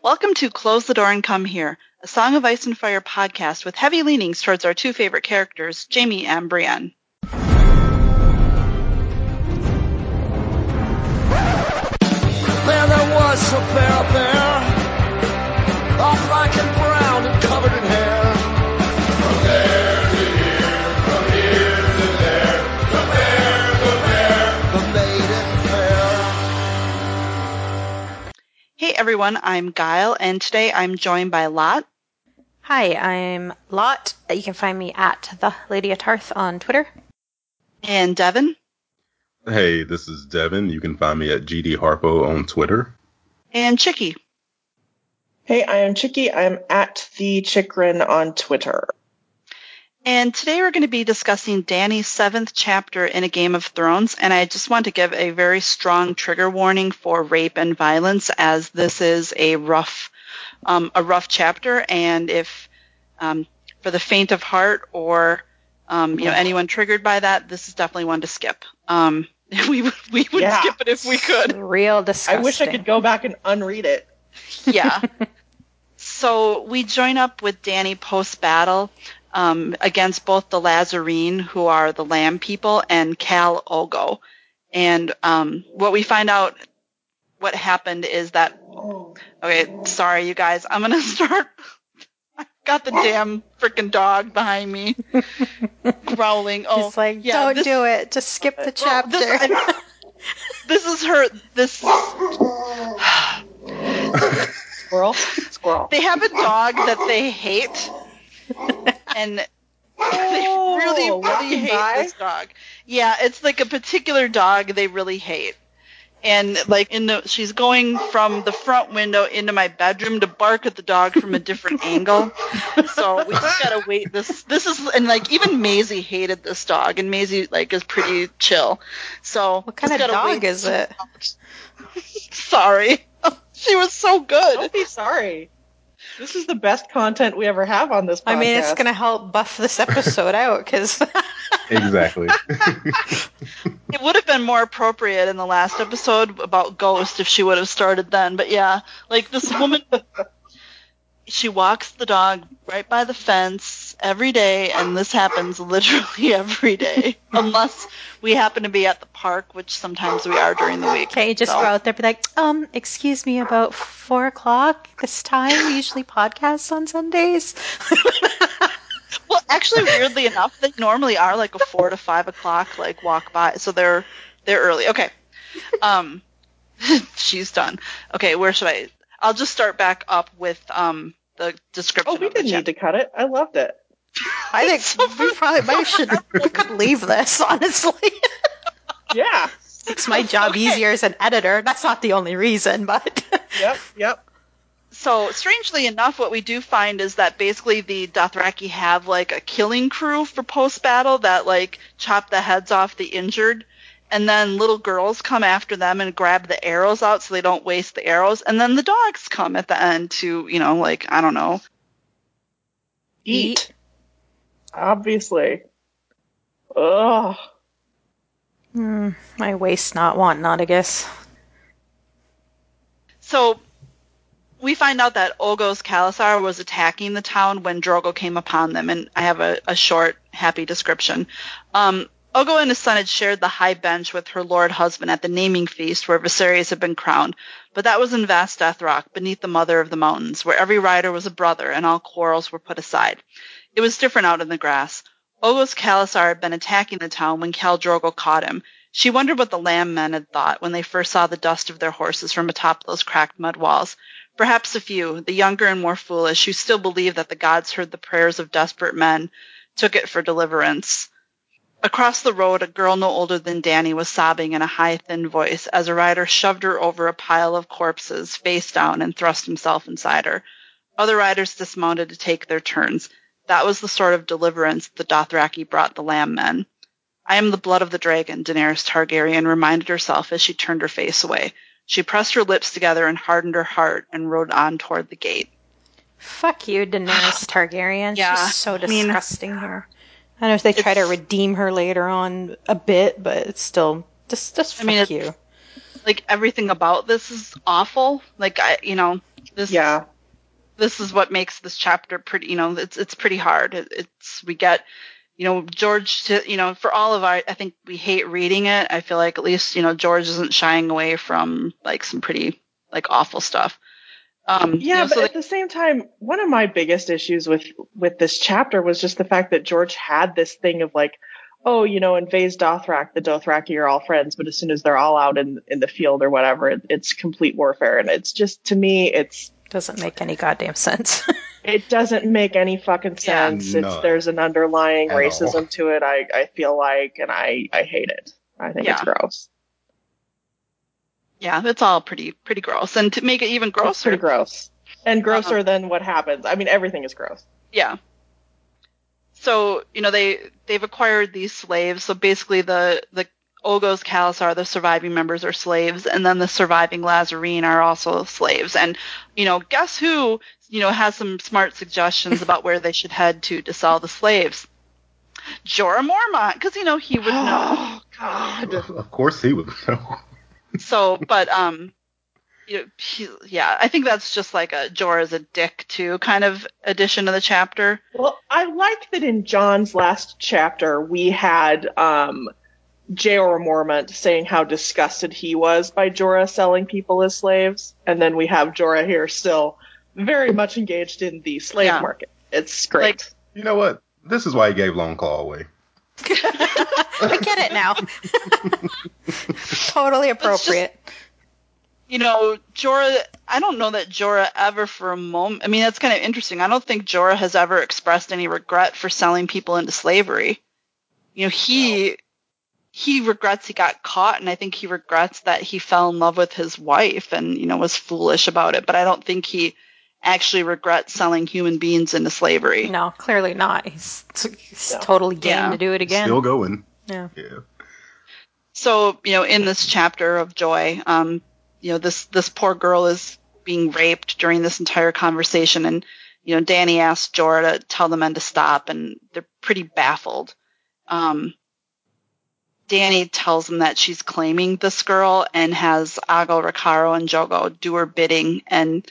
Welcome to Close the Door and Come Here, a Song of Ice and Fire podcast with heavy leanings towards our two favorite characters, Jamie and Brienne. There, there was a bear there, all black and everyone, I'm Guile, and today I'm joined by Lot Hi, I'm Lot. You can find me at the Lady of Tarth on Twitter. and Devin Hey, this is Devin. You can find me at GD Harpo on Twitter. and Chicky. Hey, I am Chicky. I'm at the Chikrin on Twitter. And today we're going to be discussing Danny's seventh chapter in A Game of Thrones, and I just want to give a very strong trigger warning for rape and violence, as this is a rough, um, a rough chapter, and if um, for the faint of heart or um, you know anyone triggered by that, this is definitely one to skip. Um, we would we would Yeah. skip it if we could. Real disgusting. I wish I could go back and unread it. yeah. So we join up with Danny post battle um, against both the Lhazareen, who are the Lamb people, and Khal Ogo. And um, what we find out, what happened is that. Okay, sorry, you guys. I'm gonna start. I got the damn freaking dog behind me, growling. Oh, He's like, yeah, don't this- do it. Just skip the well, chapter. this, I- this is her. This Squirrel? Squirrel. they have a dog that they hate, and they really, Oh, really hate this dog. Yeah, it's like a particular dog they really hate. And like in the, she's going from the front window into my bedroom to bark at the dog from a different angle. So we just gotta wait. This, this is, and like even Maisie hated this dog, and Maisie like is pretty chill. So what kind of dog is it? Sorry, she was so good. Don't be sorry. This is the best content we ever have on this podcast. I mean, it's going to help buff this episode out because Exactly. It would have been more appropriate in the last episode about Ghost if she would have started then. But yeah, like this woman, she walks the dog right by the fence every day, and this happens literally every day, unless we happen to be at the park, which sometimes we are during the week. can't you just So- go out there and be like, um, excuse me, about four o'clock this time? We usually podcast on Sundays. Well, actually, weirdly enough, they normally are like a four to five o'clock like walk by, so they're they're early. Okay, um, she's done. Okay, where should I? I'll just start back up with um the description. Oh, we of didn't chapter. need to cut it. I loved it. I think we probably might should we could leave this, honestly. Yeah. Makes my job Okay. easier as an editor. That's not the only reason, but Yep. Yep. So, strangely enough, what we do find is that basically the Dothraki have like a killing crew for post battle that like chop the heads off the injured, and then little girls come after them and grab the arrows out so they don't waste the arrows, and then the dogs come at the end to you know like I don't know Eat. Obviously. Ugh. Hmm, my waist not want not, I guess. So we find out that Ogo's khalasar was attacking the town when Drogo came upon them, and I have a, a short, happy description. Um, Ogo and his son had shared the high bench with her lord husband at the naming feast where Viserys had been crowned, but that was in Vaes Dothrak, beneath the mother of the mountains, where every rider was a brother and all quarrels were put aside. It was different out in the grass. Ogo's khalasar had been attacking the town when Khal Drogo caught him. She wondered what the Lamb men had thought when they first saw the dust of their horses from atop those cracked mud walls. Perhaps a few, the younger and more foolish, who still believed that the gods heard the prayers of desperate men, took it for deliverance. Across the road, a girl no older than Danny was sobbing in a high, thin voice as a rider shoved her over a pile of corpses, face down, and thrust himself inside her. Other riders dismounted to take their turns. That was the sort of deliverance the Dothraki brought the Lamb men. I am the blood of the dragon, Daenerys Targaryen reminded herself as she turned her face away. She pressed her lips together and hardened her heart and rode on toward the gate. Fuck you, Daenerys Targaryen. Yeah, She's so I mean- disgusting here. I don't know if they try to redeem her later on a bit, but it's still just just I fuck mean, you. Like everything about this is awful. Like I, you know, this Yeah. this is what makes this chapter pretty you know it's it's pretty hard it, it's we get you know george to, you know for all of our i think we hate reading it i feel like at least you know george isn't shying away from like some pretty like awful stuff um you Yeah, know, but so at the same time, one of my biggest issues with with this chapter was just the fact that George had this thing of like, oh, you know, in Vaes Dothrak, the Dothraki are all friends, but as soon as they're all out in in the field or whatever, it, it's complete warfare, and it's just to me, it's Doesn't make any goddamn sense. it doesn't make any fucking Yeah. sense. It's None. there's an underlying At all. racism to it. I I feel like, and I I hate it. I think it's gross. Yeah it's all pretty pretty gross and to make it even It's grosser pretty gross, and grosser Uh-huh. than what happens. I mean, everything is gross. Yeah. So, you know, they they've acquired these slaves. So basically the the Ogos khalasar, the surviving members are slaves, and then the surviving Lhazareen are also slaves. And, you know, guess who, you know, has some smart suggestions about where they should head to to sell the slaves? Jorah Mormont, because you know he would know. Oh God. Of course he would know. So, but um, you know, he, yeah, I think that's just like a Jorah's a dick too kind of addition to the chapter. Well, I like that in Jon's last chapter we had um Jeor Mormont saying how disgusted he was by Jorah selling people as slaves, and then we have Jorah here still very much engaged in the slave Yeah. market. It's great. Like, You know what? This is why he gave Longclaw away. I get it now. totally appropriate. you know, Jorah, I don't know that Jorah ever for a moment, I mean, that's kind of interesting. I don't think Jorah has ever expressed any regret for selling people into slavery. You know, he, he regrets he got caught and I think he regrets that he fell in love with his wife and, you know, was foolish about it, but I don't think he actually regrets selling human beings into slavery. No, clearly not. He's, he's Yeah. totally game Yeah. to do it again. Still going. yeah. Yeah. So, you know, in this chapter of Joy, um, you know, this this poor girl is being raped during this entire conversation, and you know, Danny asks Jorah to tell the men to stop, and they're pretty baffled. Um, Danny tells them that she's claiming this girl and has Aggo, Rakharo, and Jhogo do her bidding, and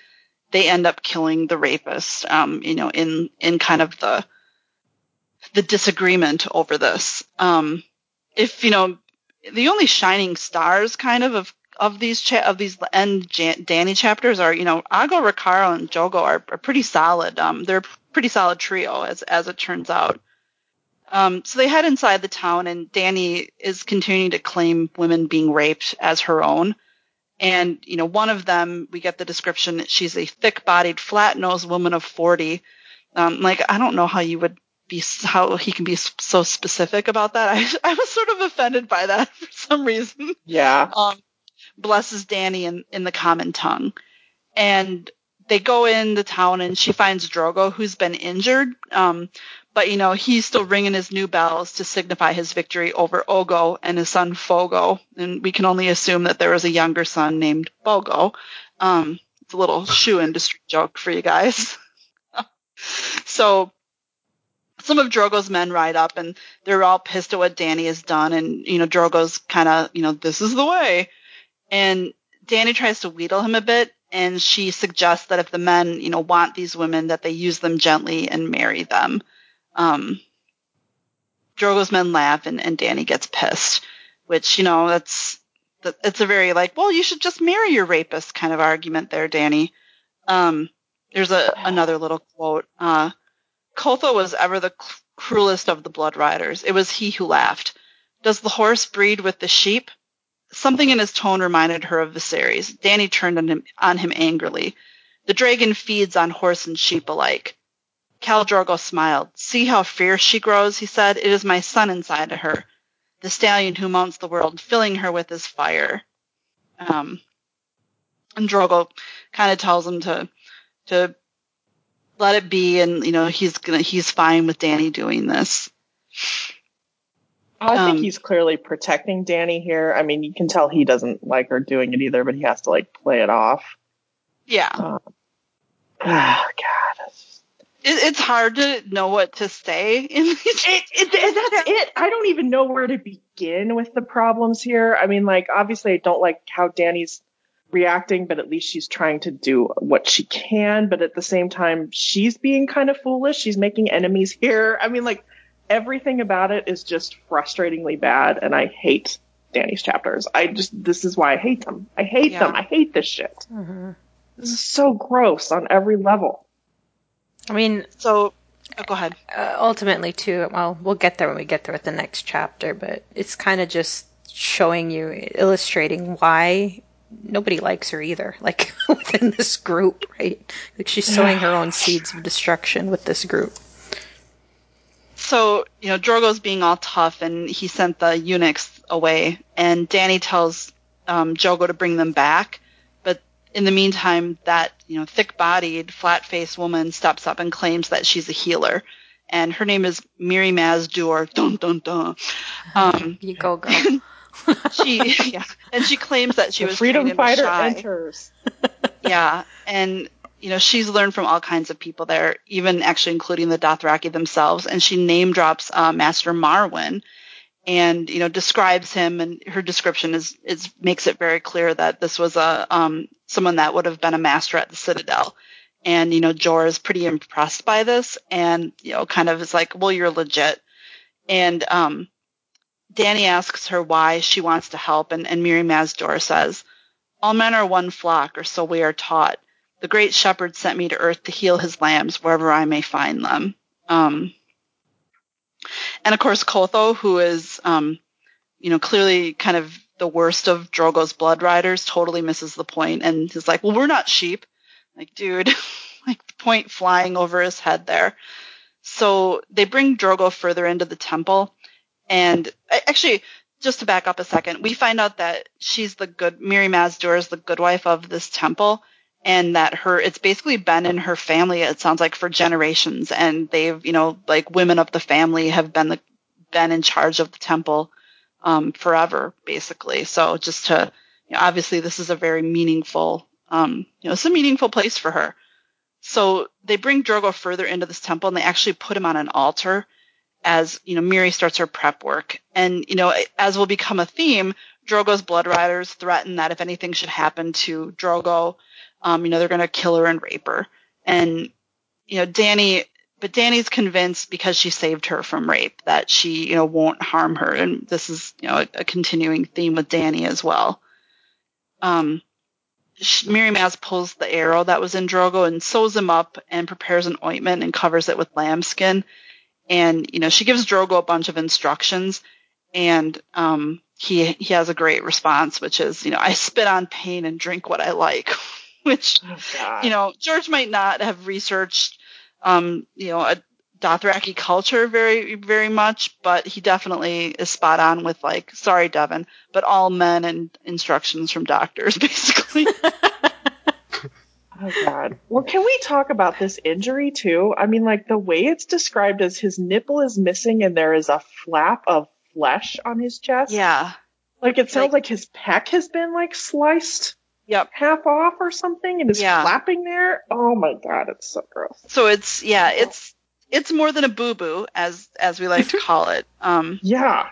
they end up killing the rapist. Um, you know, in in kind of the the disagreement over this. Um, if you know the only shining stars kind of of of these cha- of these end Jan- Danny chapters are you know Aggo, Rakharo, and Jhogo are, are pretty solid. Um, they're a pretty solid trio as as it turns out. Um, so they head inside the town, and Danny is continuing to claim women being raped as her own. And you know, one of them, we get the description that she's a thick-bodied, flat-nosed woman of forty. Um, like I don't know how you would be how he can be so specific about that. I I was sort of offended by that for some reason. yeah. Um, blesses Danny in in the common tongue, and they go in the town and she finds Drogo who's been injured. Um, but you know he's still ringing his new bells to signify his victory over Ogo and his son Fogo, and we can only assume that there was a younger son named Bogo. Um, it's a little shoe industry joke for you guys. so some of Drogo's men ride up and they're all pissed at what Danny has done and you know Drogo's kind of you know this is the way and Danny tries to wheedle him a bit and she suggests that if the men you know want these women that they use them gently and marry them um Drogo's men laugh and, and Danny gets pissed which you know that's that it's a very like well you should just marry your rapist kind of argument there Danny um there's a another little quote uh Qotho was ever the c- cruelest of the blood riders. It was he who laughed. Does the horse breed with the sheep? Something in his tone reminded her of Viserys. Danny turned on him, on him angrily. The dragon feeds on horse and sheep alike. Khal Drogo smiled. See how fierce she grows, he said. It is my son inside of her. The stallion who mounts the world, filling her with his fire. Um, and Drogo kind of tells him to, to let it be and you know he's gonna he's fine with Danny doing this. I Um, think he's clearly protecting Danny here. I mean, you can tell he doesn't like her doing it either, but he has to like play it off. Yeah, Um, ah, God, that's just- it, it's hard to know what to say in these. it, it, that's it. I don't even know where to begin with the problems here. I mean, like, obviously, I don't like how Danny's reacting, but at least she's trying to do what she can. But at the same time, she's being kind of foolish. She's making enemies here. I mean, like everything about it is just frustratingly bad, and I hate Danny's chapters. I just this is why I hate them. I hate Yeah. them. I hate this shit. hmm This is so gross on every level. I mean, So, oh, go ahead. uh, ultimately too well we'll get there when we get there with the next chapter but it's kind of just showing you illustrating why nobody likes her either like within this group right like she's sowing her own seeds of destruction with this group So, you know, Drogo's being all tough and he sent the eunuchs away and Danny tells um, Drogo to bring them back. But in the meantime, that, you know, thick-bodied, flat-faced woman steps up and claims that she's a healer. And her name is Mirri Maz Duur. Dun dun dun. Um, you go girl she, yeah, and she claims that she the was freedom trained in fighter Shai. enters. Yeah, and you know she's learned from all kinds of people there, even actually including the Dothraki themselves. And she name drops uh, Master Marwyn, and you know describes him. And her description is is makes it very clear that this was a um, someone that would have been a master at the Citadel. And you know Jor is pretty impressed by this, and you know kind of is like, well, you're legit. And um, Danny asks her why she wants to help, and, and Mirri Maz Duur says, All men are one flock, or so we are taught. The great shepherd sent me to earth to heal his lambs wherever I may find them. Um, and of course, Qotho, who is, um, you know, clearly kind of the worst of Drogo's blood riders, totally misses the point and is like, well, we're not sheep. Like, dude, like point flying over his head there. So they bring Drogo further into the temple. And actually, just to back up a second, we find out that she's the good, Mirri Maz Duur is the good wife of this temple. And that her, it's basically been in her family, it sounds like, for generations. And they've, you know, like women of the family have been the, been in charge of the temple, um, forever, basically. So just to, you know, obviously this is a very meaningful, um, you know, it's a meaningful place for her. So they bring Drogo further into this temple and they actually put him on an altar as, you know, Mirri starts her prep work. And, you know, as will become a theme, Drogo's blood riders threaten that if anything should happen to Drogo, um, you know, they're going to kill her and rape her. And, you know, Danny, but Danny's convinced because she saved her from rape that she, you know, won't harm her. And this is, you know, a, a continuing theme with Danny as well. Um, sh- Mirri Maz pulls the arrow that was in Drogo and sews him up and prepares an ointment and covers it with lambskin. And, you know, she gives Drogo a bunch of instructions and, um, he, he has a great response, which is, you know, I spit on pain and drink what I like, which, Oh, you know, George might not have researched, um, you know, a Dothraki culture very, very much, but he definitely is spot on with like, sorry, Devin, but all men and instructions from doctors, basically. Oh God. Well, can we talk about this injury too? I mean, like the way it's described as his nipple is missing and there is a flap of flesh on his chest. yeah. Like it sounds Like- like, his pec has been like sliced Yep. half off or something and is Yeah. flapping there. Oh my God, it's so gross. So it's, yeah, it's, it's more than a boo-boo, as, as we like to call it. Um, Yeah.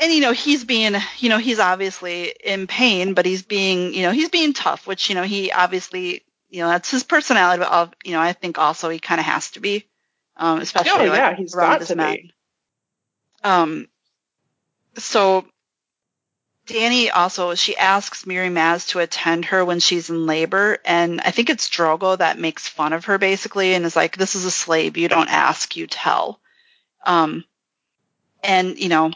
and you know he's being you know he's obviously in pain but he's being you know he's being tough which you know he obviously you know that's his personality but uh, you know i think also he kind of has to be um especially Oh, like, yeah, he's around got his to be. um so Danny also she asks Mirri Maz to attend her when she's in labor and I think it's Drogo that makes fun of her basically and is like this is a slave you don't ask you tell um and you know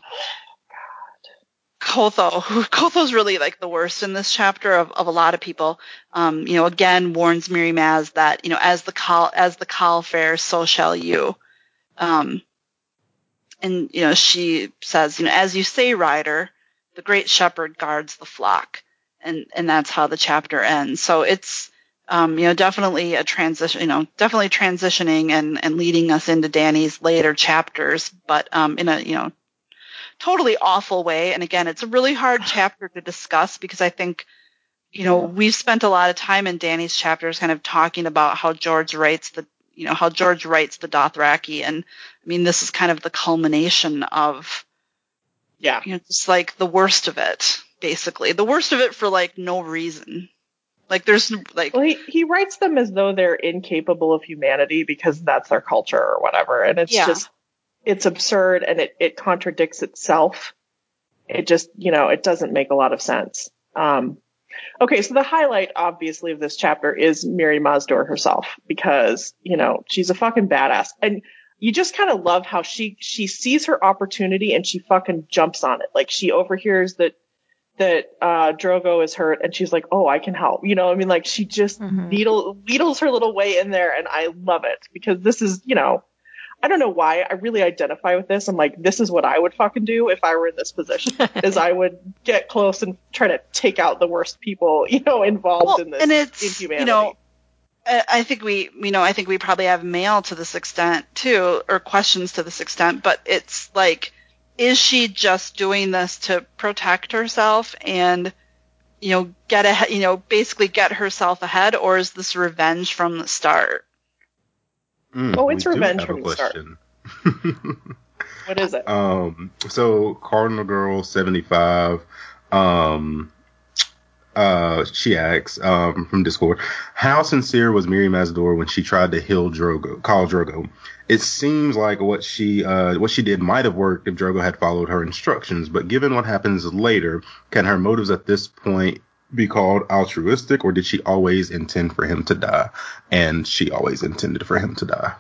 Qotho, Qotho's really like the worst in this chapter of, of a lot of people. Um, you know, again warns Mirri Maz that, you know, as the khal as the khal fares, so shall you. Um, and you know, she says, you know, as you say, rider, the great shepherd guards the flock. And and that's how the chapter ends. So it's um, you know, definitely a transition, you know, definitely transitioning and, and leading us into Danny's later chapters, but um, in a, you know, totally awful way. And again, it's a really hard chapter to discuss because I think, you know, we've spent a lot of time in Danny's chapters kind of talking about how George writes the, you know, how George writes the Dothraki. And I mean, this is kind of the culmination of, Yeah. you know, just like the worst of it. basically. The worst of it for like no reason. Like there's like Well, he, he writes them as though they're incapable of humanity because that's their culture or whatever. And it's Yeah. just, it's absurd and it, it contradicts itself. It just, you know, it doesn't make a lot of sense. Um, okay. So the highlight, obviously, of this chapter is Mirri Maz Duur herself because, you know, she's a fucking badass. And you just kind of love how she, she sees her opportunity and she fucking jumps on it. Like she overhears that that uh Drogo is hurt and she's like, "Oh, I can help." You know, I mean like she just Mhm. needle needles her little way in there and I love it because this is, you know, I don't know why I really identify with this. I'm like, this is what I would fucking do if I were in this position. is I would get close and try to take out the worst people, you know, involved well, in this and it's inhumanity. you know I I think we, you know, I think we probably have mail to this extent too, or questions to this extent, but it's like, is she just doing this to protect herself and, you know, get ahead, you know, basically get herself ahead, or is this revenge from the start? Mm, Oh, it's revenge have a from the start. what is it? Um, so Cardinal Girl seventy five, um, uh, she asks um from Discord, how sincere was Mirri Maz Duur when she tried to heal Drogo, Khal Drogo? It seems like what she uh what she did might have worked if Drogo had followed her instructions, but given what happens later, can her motives at this point be called altruistic, or did she always intend for him to die? And she always intended for him to die.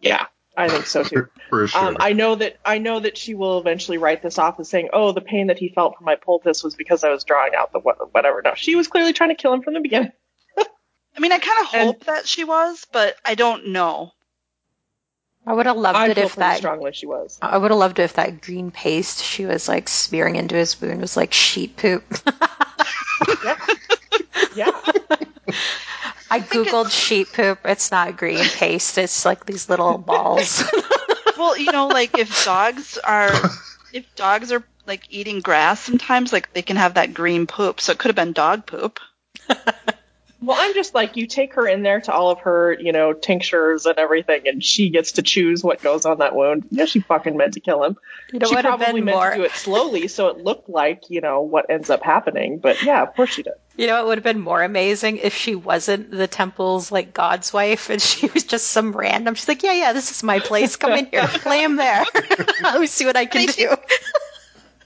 yeah, I think so too. For sure. Um, I know that I know that she will eventually write this off as saying, "Oh, the pain that he felt from my poultice was because I was drawing out the whatever." No, she was clearly trying to kill him from the beginning. I mean, I kind of And- hope that she was, but I don't know. I would have loved I it feel if pretty that. strongly she was. I would have loved it if that green paste she was like smearing into his wound was like sheep poop. Yeah, yeah. I think googled sheep poop. It's not green paste. It's like these little balls. Well, you know, like if dogs are, if dogs are like eating grass, sometimes like they can have that green poop, so it could have been dog poop. Well, I'm just like you take her in there to all of her, you know, tinctures and everything, and she gets to choose what goes on that wound. Yeah, she fucking meant to kill him. You know she what would have probably meant more. to do it slowly, so it looked like you know what ends up happening. But yeah, of course she did. You know, it would have been more amazing if she wasn't the temple's like god's wife and she was just some random. She's like, yeah, yeah, this is my place. Come in here, lay him there. Let me see what I can I do.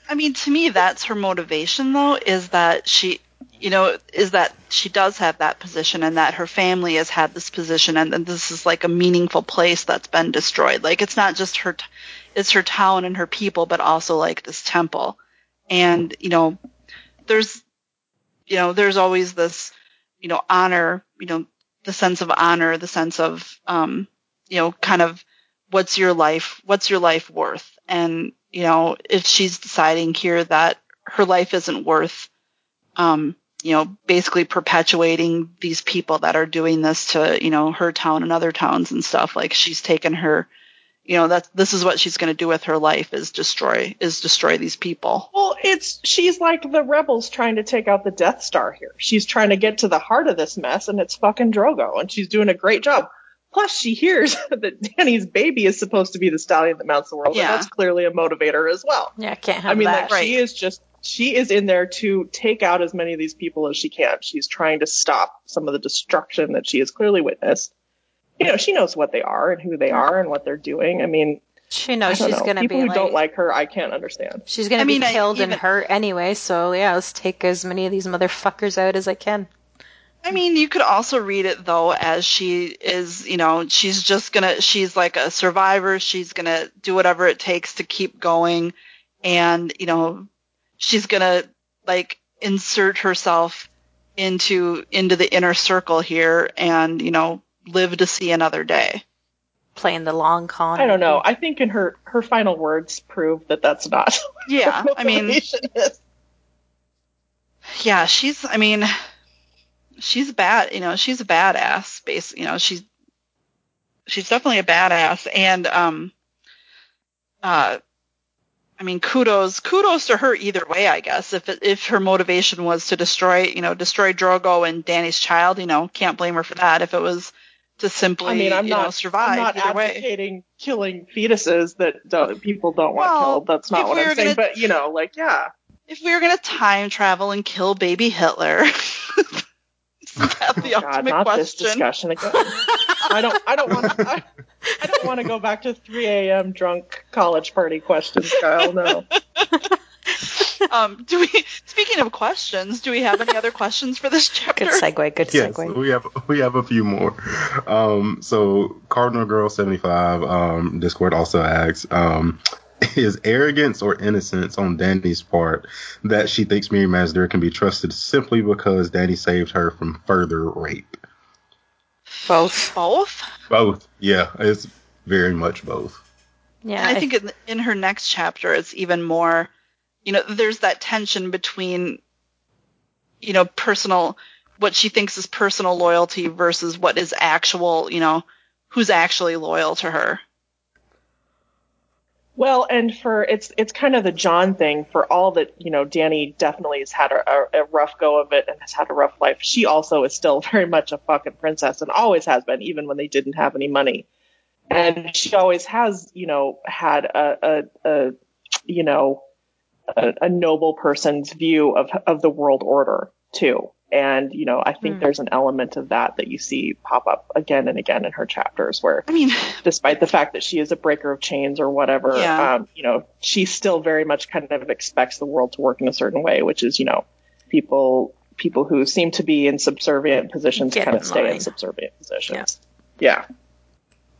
I mean, to me, that's her motivation, though, is that she, you know, is that she does have that position and that her family has had this position and, and this is like a meaningful place that's been destroyed. Like, it's not just her, t- it's her town and her people, but also like this temple. And, you know, there's, you know, there's always this, you know, honor, you know, the sense of honor, the sense of, um, you know, kind of what's your life, what's your life worth? And, you know, if she's deciding here that her life isn't worth, um, you know, basically perpetuating these people that are doing this to, you know, her town and other towns and stuff, like she's taken her, you know, that's, this is what she's going to do with her life is destroy, is destroy these people. Well, it's she's like the rebels trying to take out the Death Star here. She's trying to get to the heart of this mess, and it's fucking Drogo, and she's doing a great job. Plus, she hears that Danny's baby is supposed to be the stallion that mounts the world, Yeah. and that's clearly a motivator as well. Yeah, can't have I mean, that. like she is just she is in there to take out as many of these people as she can. She's trying to stop some of the destruction that she has clearly witnessed. You know, she knows what they are and who they are and what they're doing. I mean, she knows she's know. gonna People be who like, don't like her, I can't understand. she's gonna I mean, be I killed and hurt anyway. So yeah, let's take as many of these motherfuckers out as I can. I mean, you could also read it though as she is, you know, she's just gonna, she's like a survivor. She's gonna do whatever it takes to keep going. And, you know, she's gonna like insert herself into, into the inner circle here and, you know, live to see another day. Playing the long con. I don't know. I think in her her final words prove that that's not. Yeah. what I mean, is. yeah, she's, I mean, she's bad, you know, she's a badass, base, you know, she's, she's definitely a badass. And, um, uh, I mean, kudos, kudos to her either way, I guess. If, it, if her motivation was to destroy, you know, destroy Drogo and Danny's child, you know, can't blame her for that. If it was to simply, I mean, I'm you not know, survive I'm not either way. advocating killing fetuses that don't, people don't want Well, killed. That's not what we I'm saying. gonna- But you know, like yeah, if we were gonna time travel and kill baby Hitler, isn't that oh the Oh, God, not this discussion again. I don't. I don't want to. I, I don't want to go back to 3 a.m. drunk college party questions, Kyle. No. Um, do we? Speaking of questions, do we have any other questions for this chapter? Good segue. Good Yes, segue. we have we have a few more. Um, so Cardinal Girl seventy five um, Discord also asks, um, is arrogance or innocence on Danny's part that she thinks Mirri Maz Duur can be trusted simply because Danny saved her from further rape? Both. Both. Both, yeah, it's very much both. Yeah. And I think in, in her next chapter, it's even more, you know, there's that tension between, you know, personal, what she thinks is personal loyalty versus what is actual, you know, who's actually loyal to her. Well, and for it's it's kind of the Jon thing for all that you know. Danny definitely has had a, a, rough go of it and has had a rough life. She also is still very much a fucking princess and always has been, even when they didn't have any money. And she always has, you know, had a, a, a you know, a, a noble person's view of of the world order too. And you know, I think Hmm. there's an element of that that you see pop up again and again in her chapters where I mean, despite the fact that she is a breaker of chains or whatever, Yeah. um, you know, she still very much kind of expects the world to work in a certain way, which is, you know, people people who seem to be in subservient positions Get kind of stay in subservient positions. Yeah.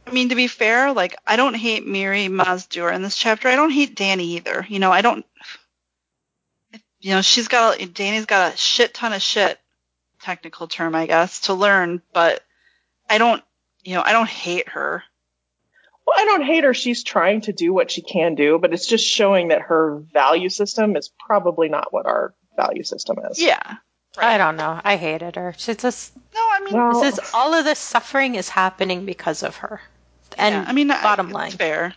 I mean, to be fair, like, I don't hate Mirri Maz Duur in this chapter. I don't hate Danny either. You know, I don't, you know, she's got, a, Danny's got a shit ton of shit, technical term, I guess, to learn, but I don't, you know, I don't hate her. Well, I don't hate her. She's trying to do what she can do, but it's just showing that her value system is probably not what our value system is. Yeah. I don't know. I hated her. She's just. No, I mean, Well, This is all of this suffering is happening because of her. And yeah, I mean, I- bottom it's line, fair.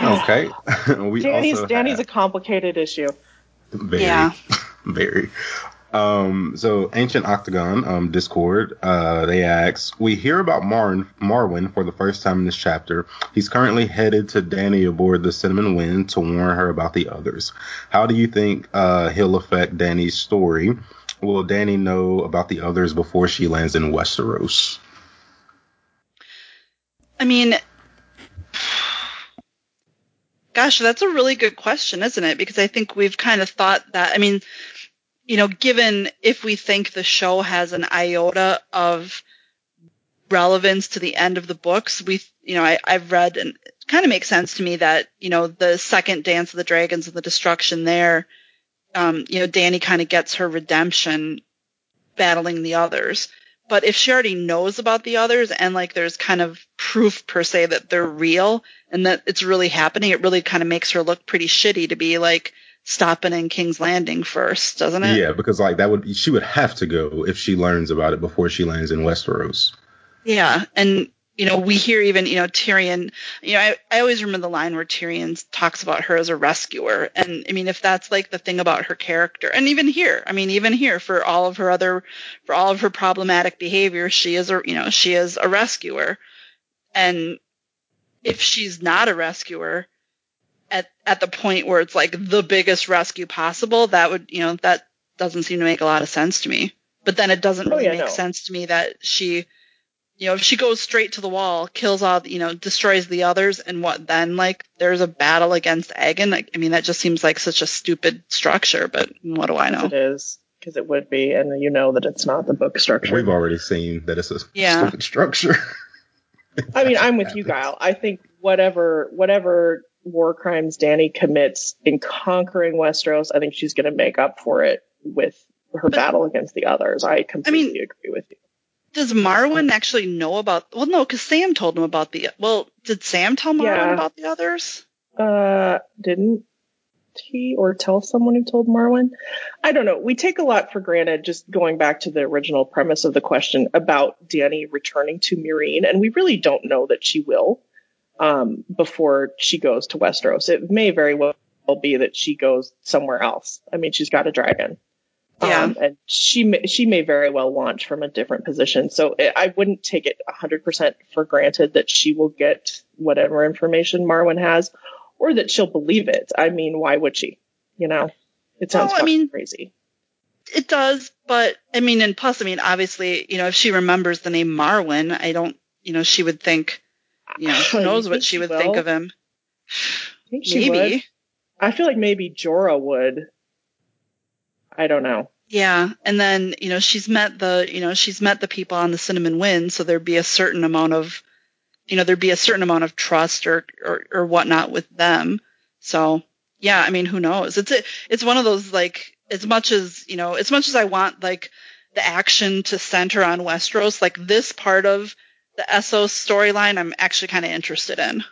Okay, we Danny's also Danny's have- a complicated issue. Very, Yeah. very. Um, so ancient octagon, um, Discord, uh, they ask, we hear about Marn, Marwyn for the first time in this chapter. He's currently headed to Danny aboard the Cinnamon Wind to warn her about the others. How do you think, uh, he'll affect Danny's story? Will Danny know about the others before she lands in Westeros? I mean, gosh, that's a really good question, isn't it? Because I think we've kind of thought that, I mean, you know, given if we think the show has an iota of relevance to the end of the books, we, you know, I, I've read and it kind of makes sense to me that, you know, the second Dance of the Dragons and the destruction there, um, you know, Danny kind of gets her redemption battling the others. But if she already knows about the others and like there's kind of proof per se that they're real and that it's really happening, it really kind of makes her look pretty shitty to be like stopping in King's Landing first, doesn't it? Yeah, because like that would, she would have to go if she learns about it before she lands in Westeros. Yeah, and you know, we hear even, you know, Tyrion, you know, I, I always remember the line where Tyrion talks about her as a rescuer. And I mean, if that's like the thing about her character, and even here, I mean, even here for all of her other, for all of her problematic behavior, she is a, you know, she is a rescuer. And if she's not a rescuer at, at the point where it's like the biggest rescue possible, that would, you know, that doesn't seem to make a lot of sense to me. But then it doesn't Oh, really yeah, make no. sense to me that she, you know, if she goes straight to the wall, kills all, you know, destroys the others, and what then? Like, there's a battle against Aegon. Like, I mean, that just seems like such a stupid structure. But what do I know? It is because it would be, and you know that it's not the book structure. We've already seen that it's a Yeah. stupid structure. I mean, I'm with you, Guile. I think whatever whatever war crimes Danny commits in conquering Westeros, I think she's going to make up for it with her battle against the others. I completely agree with you. Does Marwyn actually know about? Well, no, because Sam told him about the. Well, did Sam tell Marwyn Yeah. about the others? Uh, didn't he or tell someone who told Marwyn? I don't know. We take a lot for granted just going back to the original premise of the question about Danny returning to Meereen, and we really don't know that she will um, before she goes to Westeros. It may very well be that she goes somewhere else. I mean, she's got a dragon. Yeah. Um, and she may, she may very well launch from a different position. So I I wouldn't take it 100% for granted that she will get whatever information Marwyn has, or that she'll believe it. I mean, why would she? You know, it sounds Well, I mean- crazy. It does, but I mean, and plus, I mean, obviously, you know, if she remembers the name Marwyn, I don't, you know, she would think, you know, who knows what she she would will? think of him. I think she Maybe. would. I feel like maybe Jorah would. I don't know. Yeah, and then you know she's met the you know she's met the people on the Cinnamon Wind, so there'd be a certain amount of you know there'd be a certain amount of trust or or, or whatnot with them. So yeah, I mean who knows? It's a, it's one of those like as much as you know as much as I want like the action to center on Westeros, like this part of the Essos storyline, I'm actually kind of interested in.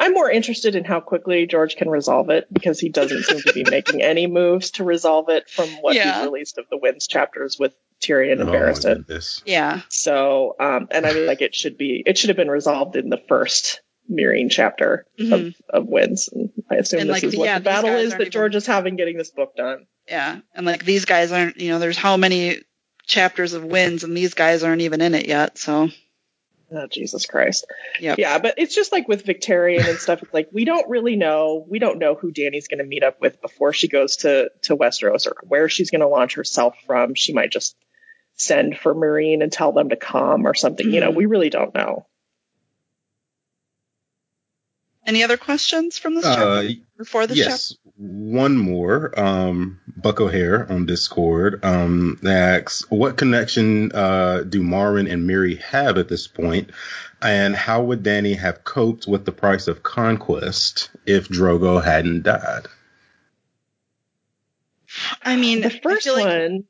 I'm more interested in how quickly George can resolve it because he doesn't seem to be making any moves to resolve it from what Yeah. he released of the Winds chapters with Tyrion and Oh my Barristan. goodness. Yeah, So, um, and I mean, like it should be, it should have been resolved in the first Meereen chapter Mhm. of, of Winds. And I assume And, this like, is what yeah, the battle is aren't that even- George is having getting this book done. yeah, and like these guys aren't you know there's how many chapters of Winds and these guys aren't even in it yet, so Oh, Jesus Christ. Yep. Yeah, but it's just like with Victarion and stuff. It's like we don't really know. We don't know who Danny's going to meet up with before she goes to to Westeros or where she's going to launch herself from. She might just send for Meereen and tell them to come or something. You know, Mhm. we really don't know. Any other questions from this Uh, chapter before this yes, one more. Um, Buck O'Hare on Discord um, asks, "What connection uh, do Marwyn and Mary have at this point, and how would Danny have coped with the price of conquest if Drogo hadn't died?" I mean, The I first feel like- one.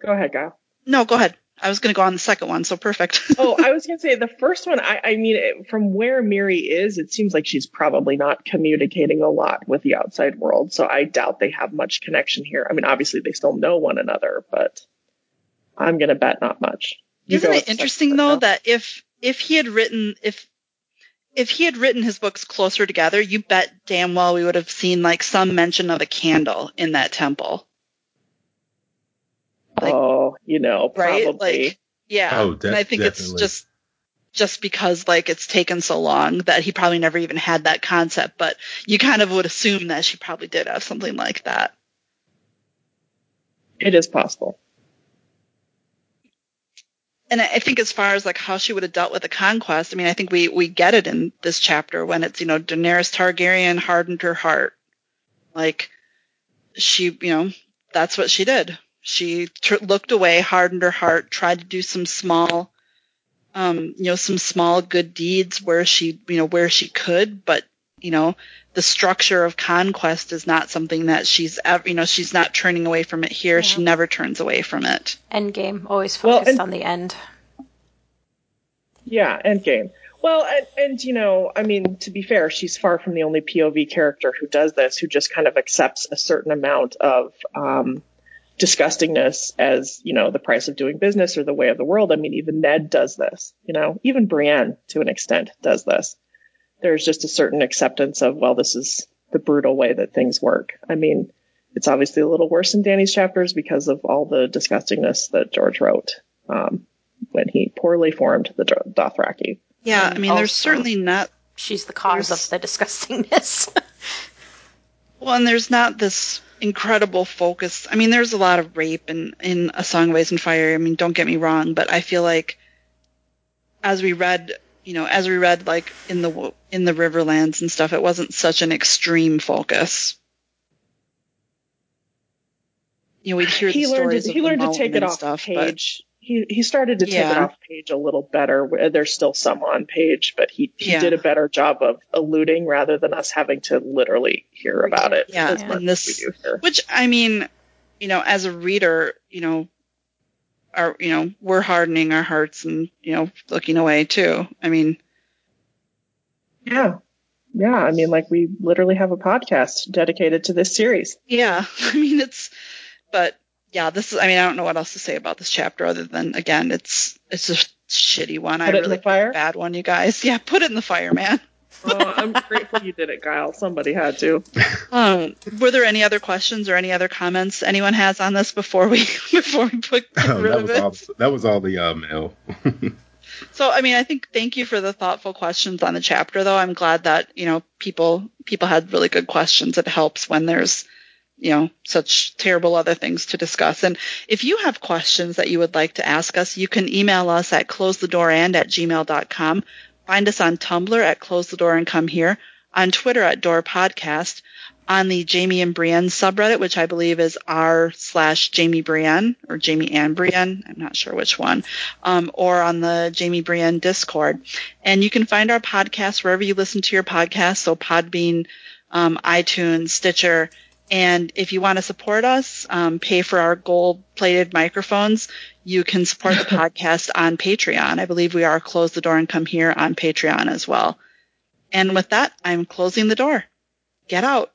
Go ahead, Kyle. No, go ahead. I was going to go on the second one, so perfect. oh, I was gonna say the first one. I, I mean, it, from where Mary is, it seems like she's probably not communicating a lot with the outside world. So I doubt they have much connection here. I mean, obviously they still know one another, but I'm gonna bet not much. You Isn't it interesting though one, that if if he had written if if he had written his books closer together, you bet damn well we would have seen like some mention of a candle in that temple, like- oh, you know, right? probably. Like, yeah. Oh, de- and I think it's just just because like it's taken so long that he probably never even had that concept, but you kind of would assume that she probably did have something like that. it is possible. and I I think as far as like how she would have dealt with the conquest, I mean, I think we we get it in this chapter when it's you know Daenerys Targaryen hardened her heart, like she you know that's what she did. She tr- looked away, hardened her heart, tried to do some small, um, you know, some small good deeds where she you know where she could, but you know the structure of conquest is not something that she's ever you know she's not turning away from it here. She never turns away from it. End game, always Well, focused and- on the end. Yeah, end game. Well, and, and you know, I mean, to be fair, she's far from the only POV character who does this, who just kind of accepts a certain amount of um, disgustingness as you know the price of doing business or the way of the world. I mean, even Ned does this. You know, even Brienne to an extent does this. There's just a certain acceptance of well, this is the brutal way that things work. I mean, it's obviously a little worse in Danny's chapters because of all the disgustingness that George wrote. Um, when he poorly formed the Dro- Dothraki. Yeah, I mean, there's certainly not She's the cause of the disgustingness. Well, and there's not this incredible focus. I mean, there's a lot of rape in, in A Song of Ice and Fire. I mean, don't get me wrong, but I feel like as we read, you know, as we read like in the in the Riverlands and stuff, it wasn't such an extreme focus. You know, we'd hear he the learned stories to, of he the learned to take it off stuff, but page. He he started to take it off page a little better. Uh, there's still some on page, but he, he Yeah. did a better job of alluding rather than us having to literally hear about it. Yeah, and this- as we do here. Which I mean, you know, as a reader, you know, our you know, we're hardening our hearts and you know, looking away too. I mean, Yeah. Yeah, I mean, like we literally have a podcast dedicated to this series. yeah, I mean it's, but yeah, this is. I mean, I don't know what else to say about this chapter other than again, it's it's a shitty one. I Put it in really the fire? a bad one, you guys. Yeah, put it in the fire, man. Oh, I'm grateful you did it, Kyle. Somebody had to. Um, were there any other questions or any other comments anyone has on this before we before we put get Oh, rid that of was it? all. That was all the uh, mail. So, I mean, I think thank you for the thoughtful questions on the chapter, though. I'm glad that you know people people had really good questions. It helps when there's you know such terrible other things to discuss. And if you have questions that you would like to ask us, you can email us at closethedoorand at gmail.com. Find us on Tumblr at close the door and come here, on Twitter at door podcast, on the Jamie and Brienne subreddit, which I believe is r slash Jamie Brienne or Jamie and Brienne. I'm not sure which one. Um, or on the Jamie Brienne Discord. And you can find our podcast wherever you listen to your podcast. So Podbean, um, iTunes, Stitcher. And if you want to support us, um, pay for our gold plated microphones, you can support the podcast on Patreon. I believe we are Close the Door and Come Here on Patreon as well. And with that, I'm closing the door. Get out.